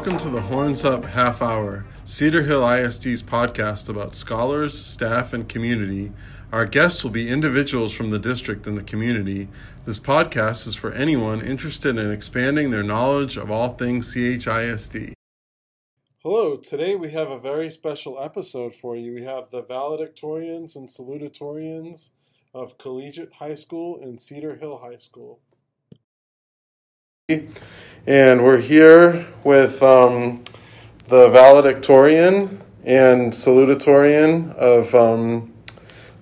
Welcome to the Horns Up Half Hour, Cedar Hill ISD's podcast about scholars, staff, and community. Our guests will be individuals from the district and the community. This podcast is for anyone interested in expanding their knowledge of all things CHISD. Hello, today we have a very special episode for you. We have the valedictorians and salutatorians of Collegiate High School and Cedar Hill High School. And we're here with um, the valedictorian and salutatorian of um,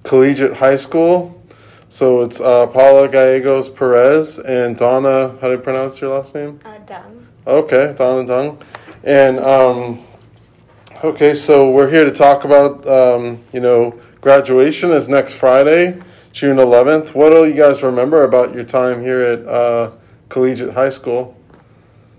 Collegiate High School. So it's uh, Paula Gallegos Perez and Donna, how do you pronounce your last name? Uh, Dung. Okay, Donna Dung. And um, okay, so we're here to talk about, um, you know, graduation is next Friday, June 11th. What do you guys remember about your time here at uh, Collegiate High School?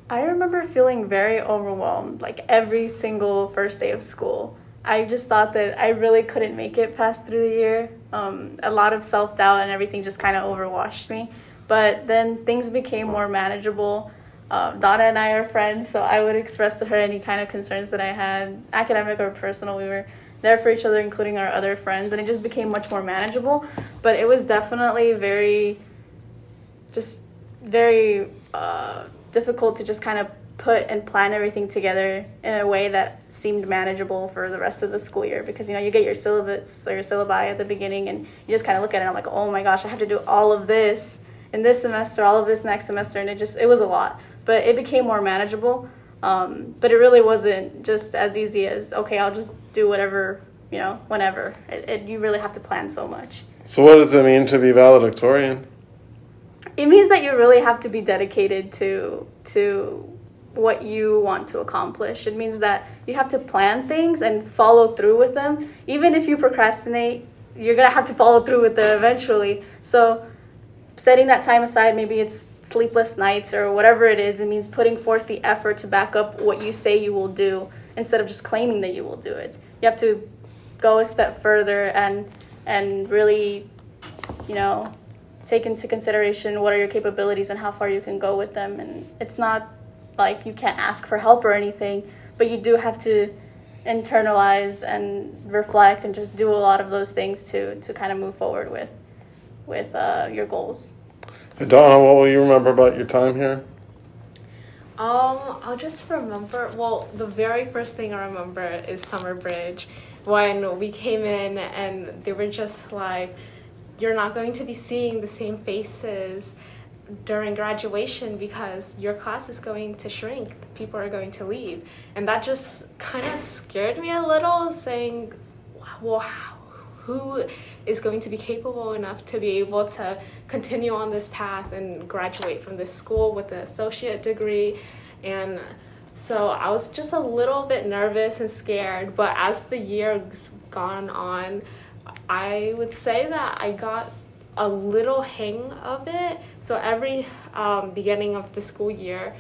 I remember feeling very overwhelmed, like every single first day of school. I just thought that I really couldn't make it past through the year. Um, a lot of self doubt and everything just kind of overwashed me. But then things became more manageable. Uh, Donna and I are friends, so I would express to her any kind of concerns that I had, academic or personal. We were there for each other, including our other friends, and it just became much more manageable. But it was definitely very, just very uh, difficult to just kind of put and plan everything together in a way that seemed manageable for the rest of the school year. Because you know you get your syllabus or your syllabi at the beginning and you just kind of look at it and I'm like oh my gosh I have to do all of this in this semester all of this next semester. And it just it was a lot but it became more manageable. Um, but it really wasn't just as easy as okay I'll just do whatever you know whenever. It, it, you really have to plan so much. So, what does it mean to be valedictorian? It means that you really have to be dedicated to to what you want to accomplish. It means that you have to plan things and follow through with them. Even if you procrastinate, you're gonna have to follow through with them eventually. So setting that time aside, maybe it's sleepless nights or whatever it is, it means putting forth the effort to back up what you say you will do instead of just claiming that you will do it. You have to go a step further and and really, you know, take into consideration what are your capabilities and how far you can go with them. And it's not like you can't ask for help or anything, but you do have to internalize and reflect and just do a lot of those things to to kind of move forward with with uh, your goals. And Donna, what will you remember about your time here? Um, I'll just remember. Well, the very first thing I remember is Summer Bridge, when we came in and they were just like, "You're not going to be seeing the same faces during graduation because your class is going to shrink. People are going to leave," and that just kind of scared me a little, saying, "Well, who is going to be capable enough to be able to continue on this path and graduate from this school with an associate degree? And so i was just a little bit nervous and scared. But as the years gone on i would say that i got a little hang of it so every um, beginning of the school year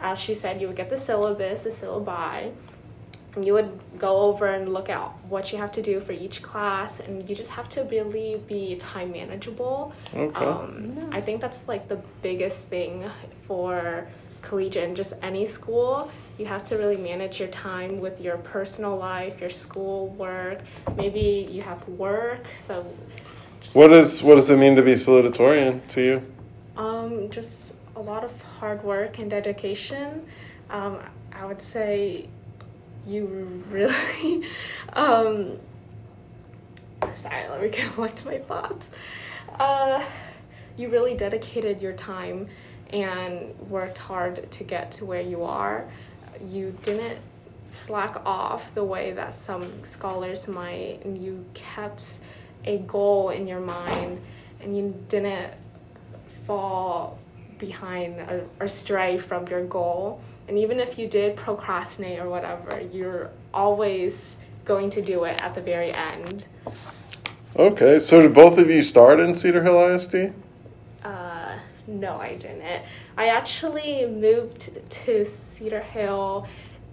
as she said you would get the syllabus the syllabi and you would go over and look at what you have to do for each class and you just have to really be time manageable Okay. um, i think that's like the biggest thing for collegiate and just any school you have to really manage your time with your personal life your school work. Maybe you have work so What is what does it mean to be salutatorian to you? um, just a lot of hard work and dedication. Um, i would say you really um sorry let me collect my thoughts. Uh you really dedicated your time and worked hard to get to where you are you didn't slack off the way that some scholars might and you kept a goal in your mind and you didn't fall behind or, or stray from your goal. And even if you did procrastinate or whatever, you're always going to do it at the very end. Okay, so did both of you start in Cedar Hill ISD? No, I didn't. I actually moved to Cedar Hill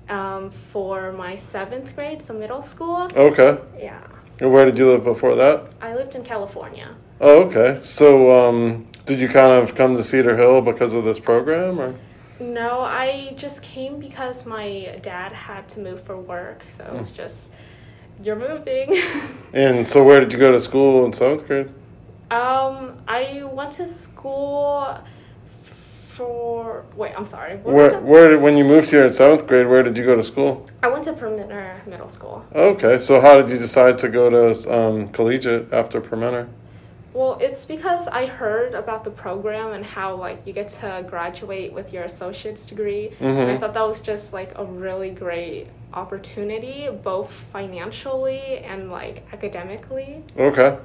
um, for my seventh grade, so middle school. Okay. Yeah. And where did you live before that? I lived in California. Oh, okay. So, um, did you kind of come to Cedar Hill because of this program, or? No, I just came because my dad had to move for work, so it was just you're moving. And so, where did you go to school in seventh grade? Um, I went to school for wait, I'm sorry. Where, where did, when you moved here in seventh grade, where did you go to school? I went to Permenter Middle School. Okay, so how did you decide to go to um, collegiate after Permenter? Well, it's because I heard about the program and how like you get to graduate with your associate's degree, and I thought that was just like a really great opportunity, both financially and like academically. Okay.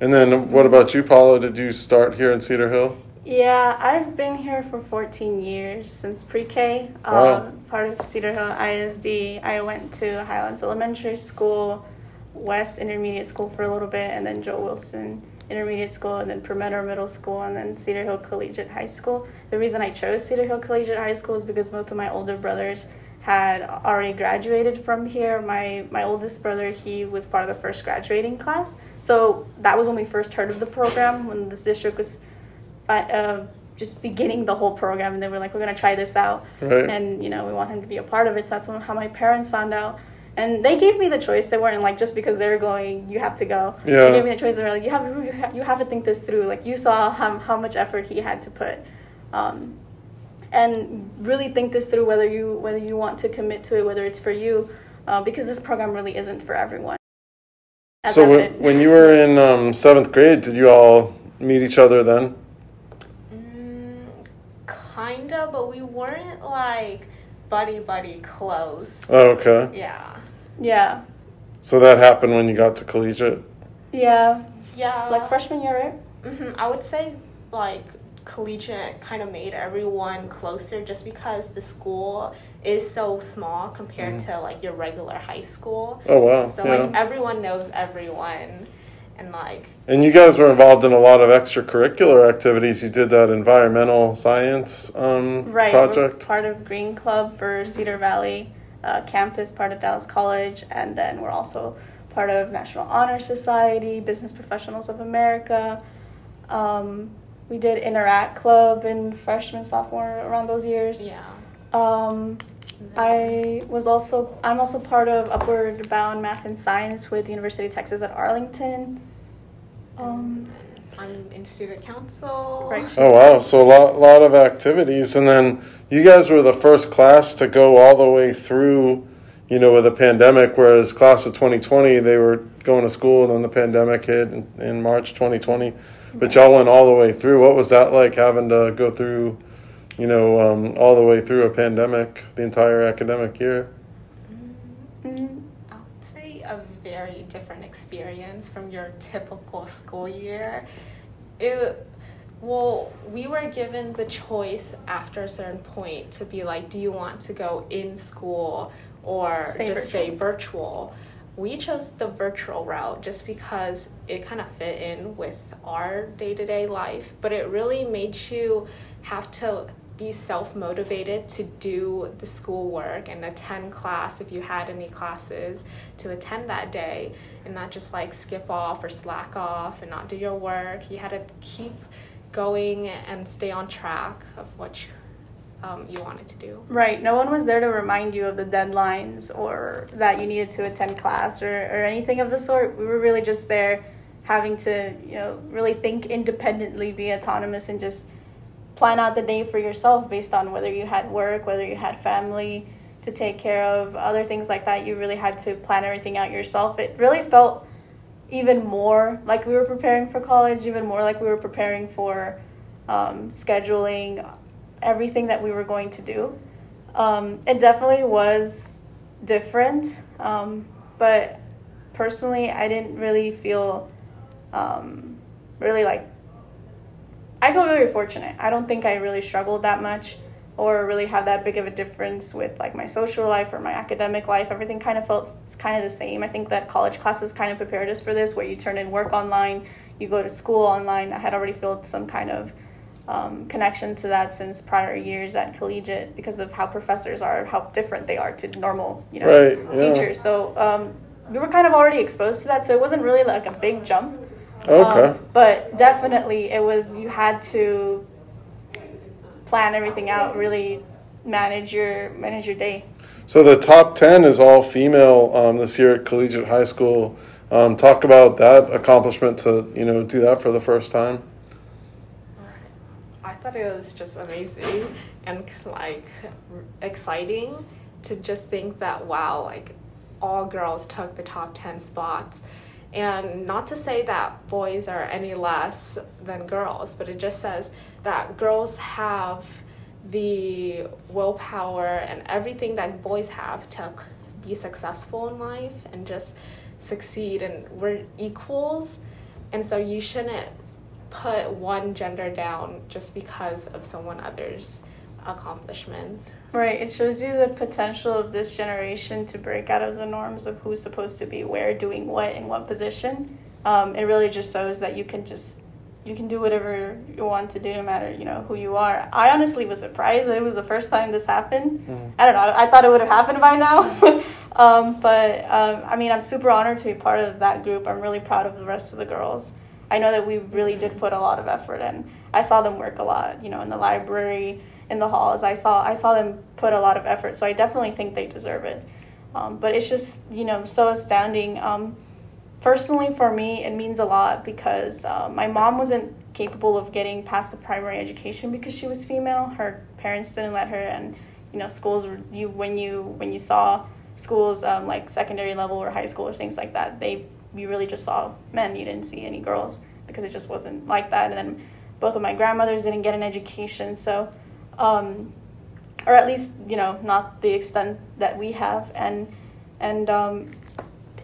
And then what about you, Paula? Did you start here in Cedar Hill? Yeah, I've been here for 14 years since pre-K. Um, Wow. Part of Cedar Hill ISD. I went to Highlands Elementary School, West Intermediate School for a little bit, and then Joe Wilson Intermediate School, and then Permenter Middle School, and then Cedar Hill Collegiate High School. The reason I chose Cedar Hill Collegiate High School is because both of my older brothers had already graduated from here. My my oldest brother, he was part of the first graduating class. So that was when we first heard of the program when this district was uh, just beginning the whole program, and they were like, "We're gonna try this out," Right. and you know, we want him to be a part of it. So that's how my parents found out, and they gave me the choice. They weren't like just because they're going, you have to go. Yeah. They gave me the choice. They were like, "You have you have, you have to think this through." Like you saw how how much effort he had to put. Um, and really think this through whether you whether you want to commit to it whether it's for you uh, because this program really isn't for everyone As so when, when you were in um, seventh grade, did you all meet each other then? Mm, kinda, but we weren't like buddy buddy close. Oh, okay. Yeah. yeah So that happened when you got to collegiate. yeah Yeah. like freshman year right hmm I would say like collegiate kind of made everyone closer just because the school is so small compared to like your regular high school. Oh wow. So yeah. like everyone knows everyone, and like And you guys were involved in a lot of extracurricular activities. You did that environmental science um, Right. We're project. part of Green Club for Cedar Valley uh, campus, part of Dallas College, and then we're also part of National Honor Society, Business Professionals of America. Um, we did Interact Club in freshman, sophomore, around those years. yeah. Um, I was also I'm also part of Upward Bound Math and Science with the University of Texas at Arlington. Um, I'm in student council. right. Oh wow! So a lot, lot of activities, and then you guys were the first class to go all the way through, you know, with the pandemic. Whereas class of 2020, they were going to school, and then the pandemic hit in, in March 2020. But y'all went all the way through. What was that like having to go through, you know, um, all the way through a pandemic the entire academic year? Mhm. I would say a very different experience from your typical school year. It well, we were given the choice after a certain point to be like, do you want to go in school or Stay just stay virtual? We chose the virtual route just because it kind of fit in with our day to day life, but it really made you have to be self motivated to do the schoolwork and attend class if you had any classes to attend that day and not just like skip off or slack off and not do your work. You had to keep going and stay on track of what you, um, you wanted to do. Right. No one was there to remind you of the deadlines or that you needed to attend class or, or anything of the sort. We were really just there having to, you know, really think independently, be autonomous, and just plan out the day for yourself based on whether you had work, whether you had family to take care of, other things like that. You really had to plan everything out yourself. It really felt even more like we were preparing for college, even more like we were preparing for um, scheduling everything that we were going to do. Um, it definitely was different, um, but personally, I didn't really feel um, really like. I feel very fortunate. I don't think I really struggled that much or really have that big of a difference with like my social life or my academic life. Everything kind of felt kind of the same. I think that college classes kind of prepared us for this, where you turn in work online, you go to school online. I had already felt some kind of um, connection to that since prior years at collegiate because of how professors are, how different they are to normal, you know, Right, yeah. teachers. So um, we were kind of already exposed to that, so it wasn't really like a big jump. Okay. Um, but definitely, it was you had to plan everything out, really manage your manage your day. So the top ten is all female um, this year at Collegiate High School. Um, talk about that accomplishment to you know do that for the first time. It was just amazing and like exciting to just think that wow, like all girls took the top 10 spots. And not to say that boys are any less than girls, but it just says that girls have the willpower and everything that boys have to be successful in life and just succeed and we're equals and so you shouldn't put one gender down just because of someone other's accomplishments. Right. It shows you the potential of this generation to break out of the norms of who's supposed to be where, doing what, in what position. Um, it really just shows that you can just you can do whatever you want to do no matter you know who you are i honestly was surprised that it was the first time this happened mm. i don't know i thought it would have happened by now um, but um, i mean i'm super honored to be part of that group i'm really proud of the rest of the girls i know that we really did put a lot of effort in. I saw them work a lot you know in the library in the halls. I saw i saw them put a lot of effort so i definitely think they deserve it. Um, but it's just you know so astounding. Um, personally for me it means a lot because uh, my mom wasn't capable of getting past the primary education because she was female. Her parents didn't let her and you know schools were you when you when you saw schools um, like secondary level or high school or things like that they you really just saw men you didn't see any girls because it just wasn't like that. And then both of my grandmothers didn't get an education so um, or at least you know not the extent that we have. And and um,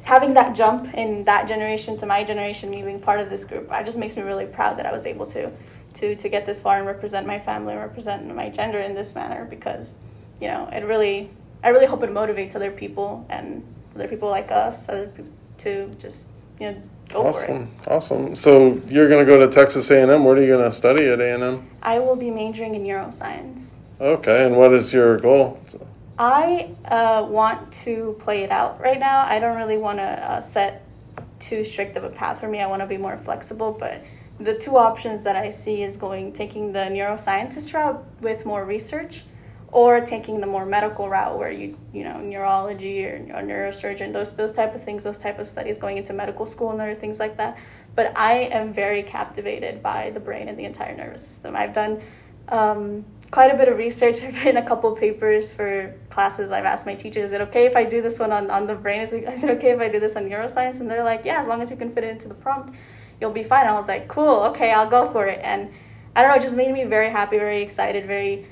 having that jump in that generation to my generation, me being part of this group, it just makes me really proud that I was able to to to get this far and represent my family and represent my gender in this manner because, you know, it really I really hope it motivates other people and other people like us to just you know go awesome. for it. Awesome. So you're going to go to Texas A&M. What are you going to study at A&M? I will be majoring in neuroscience. Okay, and what is your goal? I uh, want to play it out right now. I don't really want to uh, set too strict of a path for me. I want to be more flexible, but the two options that I see is going taking the neuroscientist route with more research or taking the more medical route where you you know neurology or, or neurosurgeon those those type of things those type of studies going into medical school and other things like that but i am very captivated by the brain and the entire nervous system i've done um, quite a bit of research. I've written a couple papers for classes. I've asked my teachers, is it okay if I do this one on, on the brain? Is it, is it okay if I do this on neuroscience? And they're like, yeah, as long as you can fit it into the prompt, you'll be fine. I was like, cool, okay, I'll go for it. And I don't know, it just made me very happy, very excited, very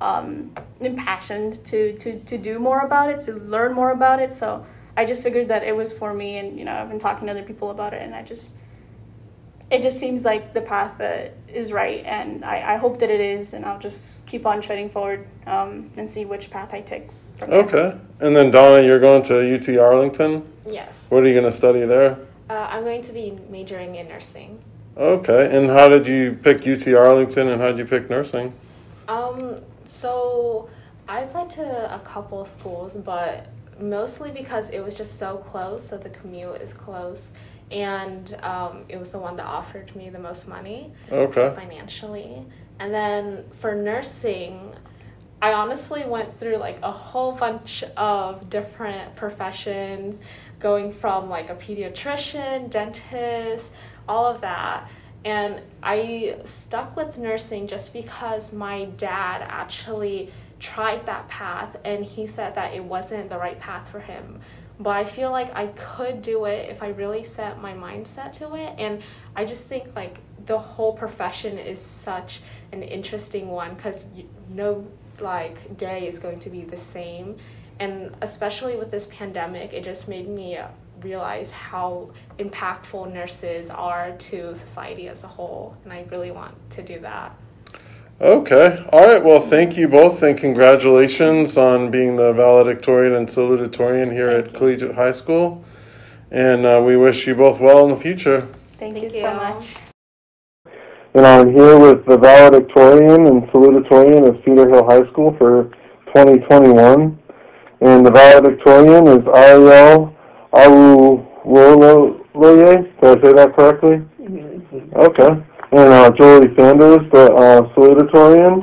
um, impassioned to, to, to do more about it, to learn more about it. So I just figured that it was for me. And, you know, I've been talking to other people about it, and I just it just seems like the path that is right, and I, I hope that it is, and I'll just keep on treading forward um, and see which path I take. Okay, and then Donna, you're going to UT Arlington. Yes. What are you going to study there? Uh, I'm going to be majoring in nursing. Okay, and how did you pick UT Arlington, and how did you pick nursing? Um, so I applied to a couple schools, but mostly because it was just so close, so the commute is close and um, it was the one that offered me the most money okay. financially and then for nursing i honestly went through like a whole bunch of different professions going from like a pediatrician dentist all of that and i stuck with nursing just because my dad actually tried that path and he said that it wasn't the right path for him but I feel like I could do it if I really set my mindset to it. And I just think like the whole profession is such an interesting one because no like day is going to be the same. And especially with this pandemic, it just made me realize how impactful nurses are to society as a whole. And I really want to do that. Okay. All right. Well, thank you both and congratulations on being the valedictorian and salutatorian here thank at you. Collegiate High School. And uh, we wish you both well in the future. Thank, thank you, you so much. And I'm here with the valedictorian and salutatorian of Cedar Hill High School for 2021. And the valedictorian is Ariel Awuloye. Did I say that correctly? Mm-hmm. Okay and uh, Jolie Sanders, the uh, salutatorian.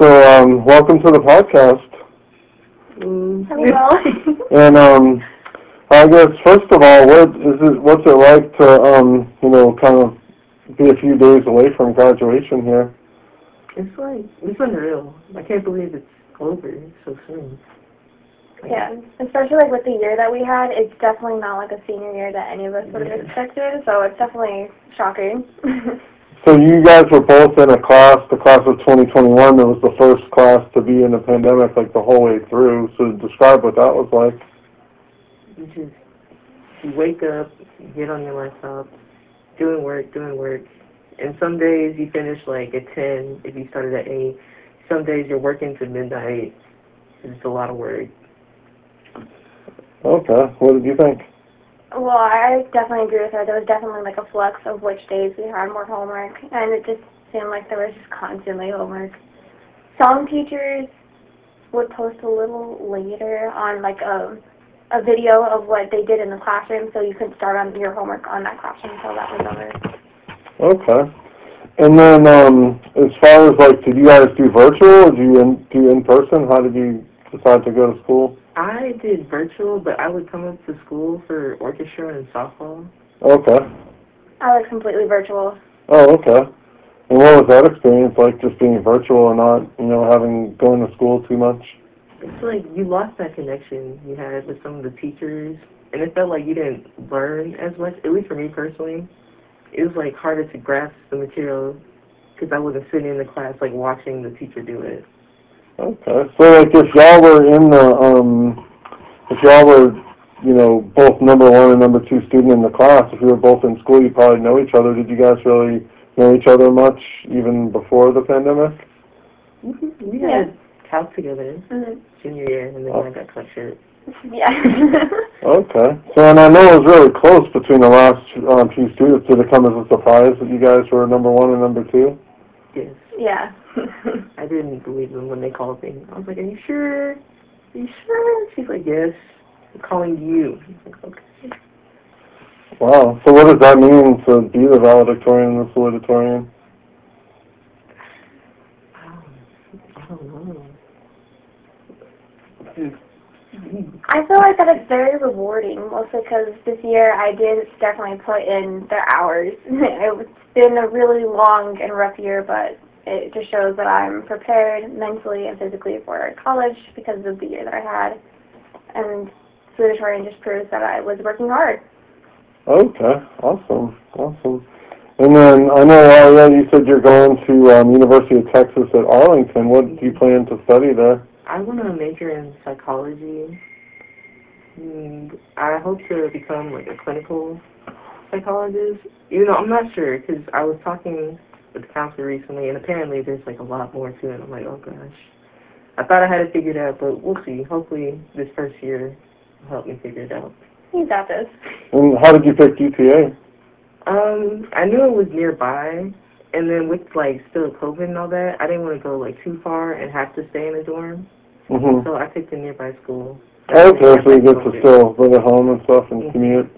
so um, welcome to the podcast. Hello. And um, I guess first of all, what is it? What's it like to um, you know, kind of be a few days away from graduation here? It's like it's unreal. I can't believe it's over so soon. Yeah, especially like with the year that we had, it's definitely not like a senior year that any of us would have mm-hmm. expected. So it's definitely shocking. So you guys were both in a class, the class of 2021, that was the first class to be in the pandemic like the whole way through. So describe what that was like. You just you wake up, get on your laptop, doing work, doing work, and some days you finish like at ten if you started at eight. Some days you're working to midnight. It's a lot of work. Okay, what did you think? well, I definitely agree with her. There was definitely like a flux of which days we had more homework, and it just seemed like there was just constantly homework. Some teachers would post a little later on like a a video of what they did in the classroom, so you could start on your homework on that classroom until that was over. Okay. And then, um, as far as like, did you guys do virtual or do you in, do in person? How did you decide to go to school? I did virtual, but I would come up to school for orchestra and softball. Okay. I was completely virtual. Oh, okay. And what was that experience like, just being virtual and not, you know, having going to school too much? It's like you lost that connection you had with some of the teachers, and it felt like you didn't learn as much. At least for me personally, it was like harder to grasp the material because I wasn't sitting in the class like watching the teacher do it. Okay. So like, if y'all were in the, um, if y'all were, you know, both number one and number two student in the class, if you were both in school, you probably know each other. Did you guys really know each other much even before the pandemic? We Yeah. had house together hmm junior year, and then I got cut short. Yeah. Okay. So, and I know it was really close between the last um, few students. Did it come as a surprise that you guys were number one and number two? Yes, yeah. I didn't believe them when they called me. I was like, "Are you sure? Are you sure?" She's like, "Yes." I'm calling you. I was like, "Okay." Wow. So, what does that mean to be the valedictorian and the salutatorian? Um, I don't know. I feel like that it's very rewarding, mostly because this year I did definitely put in the hours. it's been a really long and rough year, but it just shows that I'm prepared mentally and physically for college because of the year that I had. And salutatorian just proves that I was working hard. Okay. Awesome. Awesome. And then I know, Aria, you said you're going to um, University of Texas at Arlington. What do you plan to study there? I want to major in psychology. And I hope to become like a clinical psychologist. You know, I'm not sure because I was talking with the counselor recently, and apparently there's like a lot more to it. I'm like, oh gosh. I thought I had it figured out, but we'll see. Hopefully, this first year will help me figure it out. You got this. And how did you pick UTA? Um, I knew it was nearby, and then with like still COVID and all that, I didn't want to go like too far and have to stay in a dorm. Mm-hmm. So I picked a nearby school. Okay, so you get to still live at home and stuff and Mhm. commute.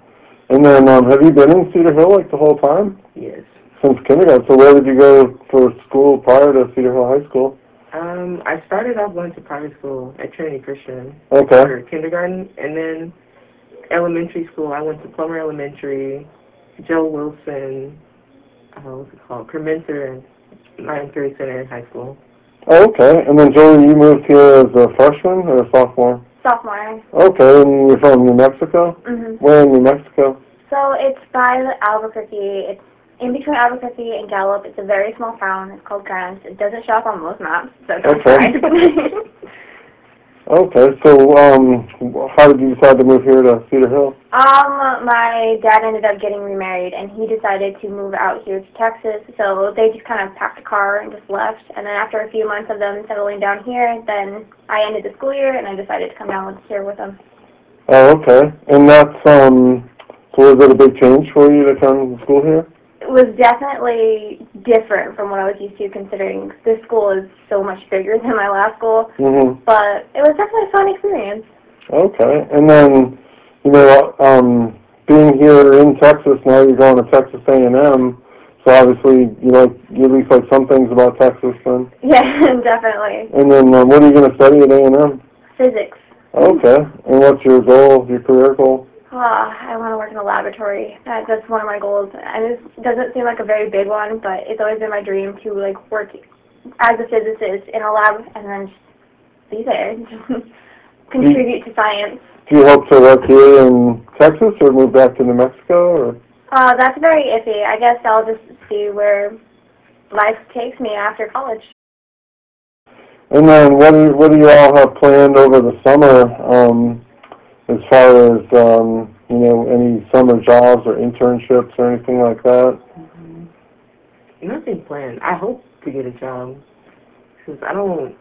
And then, um, have you been in Cedar Hill like the whole time Yes. Since kindergarten? So where did you go for school prior to Cedar Hill High School? Um, I started off going to private school at Trinity Christian Okay. for kindergarten, and then elementary school. I went to Plummer Elementary, Joe Wilson, uh, what's it called, Permenter, and Ryan Perry Center high school. Oh, okay. And then Joey, you moved here as a freshman or a sophomore? Sophomore. Okay, and you're from New Mexico? hmm Where in New Mexico? So it's by Albuquerque. It's in between Albuquerque and Gallup. It's a very small town. It's called Grants. It doesn't show up on most maps, so don't Okay. Okay, so um, how did you decide to move here to Cedar Hill? um, my dad ended up getting remarried, and he decided to move out here to Texas. So they just kind of packed a car and just left. And then after a few months of them settling down here, then I ended the school year, and I decided to come down here with them. Oh, okay. And that's um, so was it a big change for you to come to school here? Was definitely different from what I was used to, considering this school is so much bigger than my last school. Mhm. But it was definitely a fun experience. Okay, and then you know, um, being here in Texas now, you're going to Texas A&M. So obviously, you like you at least like some things about Texas, then. Yeah, definitely. And then, um, what are you going to study at A and M? Physics. Okay. And what's your goal? Your career goal? Uh, I want to work in a laboratory. That, that's one of my goals. And it doesn't seem like a very big one, but it's always been my dream to like work as a physicist in a lab and then just be there, contribute to science. Do you hope to work here in Texas or move back to New Mexico? Or? Uh, that's very iffy. I guess I'll just see where life takes me after college. And then, what do what do you all have planned over the summer? Um, as far as um, you know, any summer jobs or internships or anything like that? Mm-hmm. Nothing planned. I hope to get a job because I don't.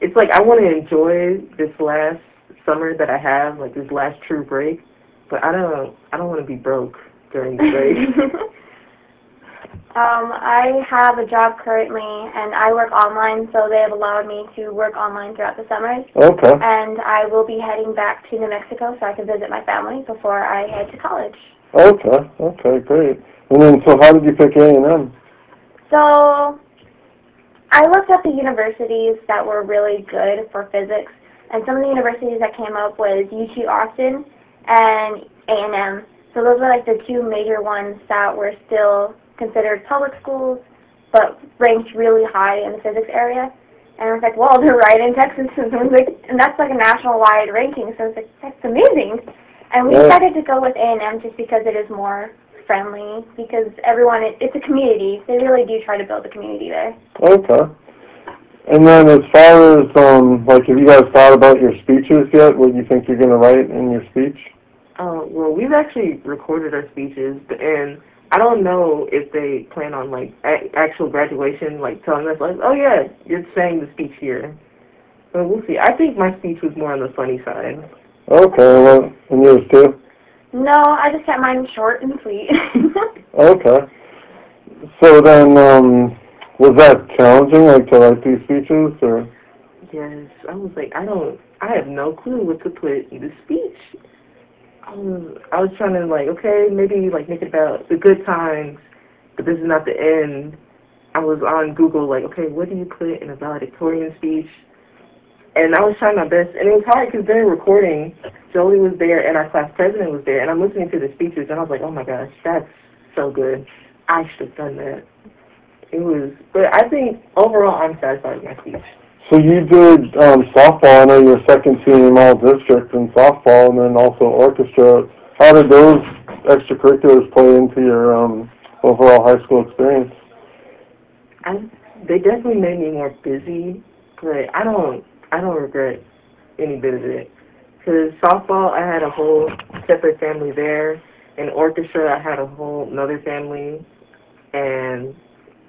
It's like I want to enjoy this last summer that I have, like this last true break. But I don't. I don't want to be broke during the break. Um, I have a job currently, and I work online, so they have allowed me to work online throughout the summers. Okay. And I will be heading back to New Mexico so I can visit my family before I head to college. Okay. Okay. Great. And then, so how did you pick A and M? So I looked up the universities that were really good for physics, and some of the universities that came up was UT Austin and A&M. So those were like the two major ones that were still considered public schools, but ranked really high in the physics area. And I was like, well, they're right in Texas, and, I was like, and that's like a national-wide ranking. So I was like, that's amazing. And we Yeah. decided to go with A&M just because it is more friendly, because everyone, it, it's a community. They really do try to build a community there. Okay. And then, as far as um, like, have you guys thought about your speeches yet? What you think you're going to write in your speech? Uh, well, we've actually recorded our speeches, and I don't know if they plan on like a- actual graduation, like telling us like, oh yeah, you're saying the speech here. But we'll see. I think my speech was more on the funny side. Okay. Well, and yours too. No, I just kept mine short and sweet. Okay. So then, um, was that challenging, like to write these speeches, or? Yes, I was like, I don't, I have no clue what to put in the speech. I was, trying to like, okay, maybe like make it about the good times, but this is not the end. I was on Google like, okay, what do you put in a valedictorian speech? And I was trying my best, and it was hard because during recording, Jolie was there and our class president was there, and I'm listening to the speeches, and I was like, oh my gosh, that's so good. I should have done that. It was, but I think overall, I'm satisfied with my speech. So you did um, softball. I know you're second team all district in softball, and then also orchestra. How did those extracurriculars play into your um, overall high school experience? I they definitely made me more busy, but I don't I don't regret any bit of it. Cause softball, I had a whole separate family there, and orchestra, I had a whole another family, and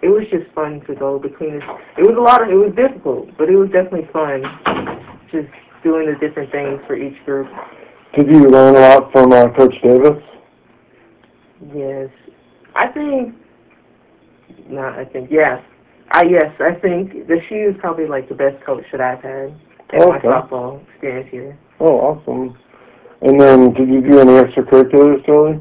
it was just fun to go between. It, it was a lot of it was difficult, but it was definitely fun, just doing the different things for each group. Did you learn a lot from uh, Coach Davis? Yes, I think. Not, I think yes. I yes, I think that she is probably like the best coach that I've had in my softball experience here. Oh, awesome. And then, did you do any extracurriculars, Julie?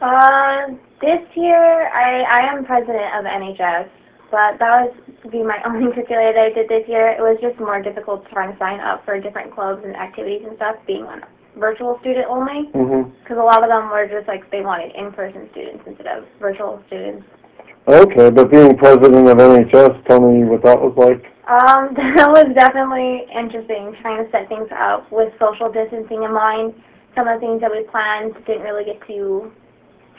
Uh, this year, I, I am president of NHS, but that was be my only curricular that I did this year. It was just more difficult trying to sign up for different clubs and activities and stuff, being on virtual student only, Mm-hmm. because a lot of them were just like they wanted in-person students instead of virtual students. Okay, but being president of NHS, tell me what that was like. Um, that was definitely interesting, trying to set things up with social distancing in mind. Some of the things that we planned didn't really get to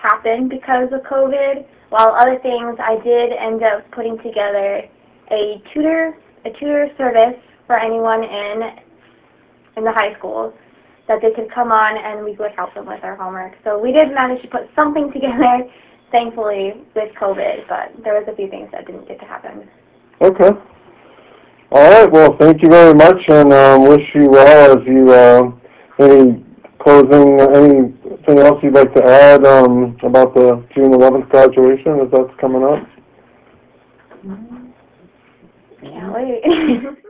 happen because of COVID, while other things I did end up putting together a tutor, a tutor service for anyone in in the high school that they could come on and we would help them with their homework. So we did manage to put something together, thankfully, with COVID, but there was a few things that didn't get to happen. Okay. All right. Well, thank you very much, and um, wish you well as you. Uh, any closing? Anything else you'd like to add um, about the June 11th graduation as that's coming up? Can't wait.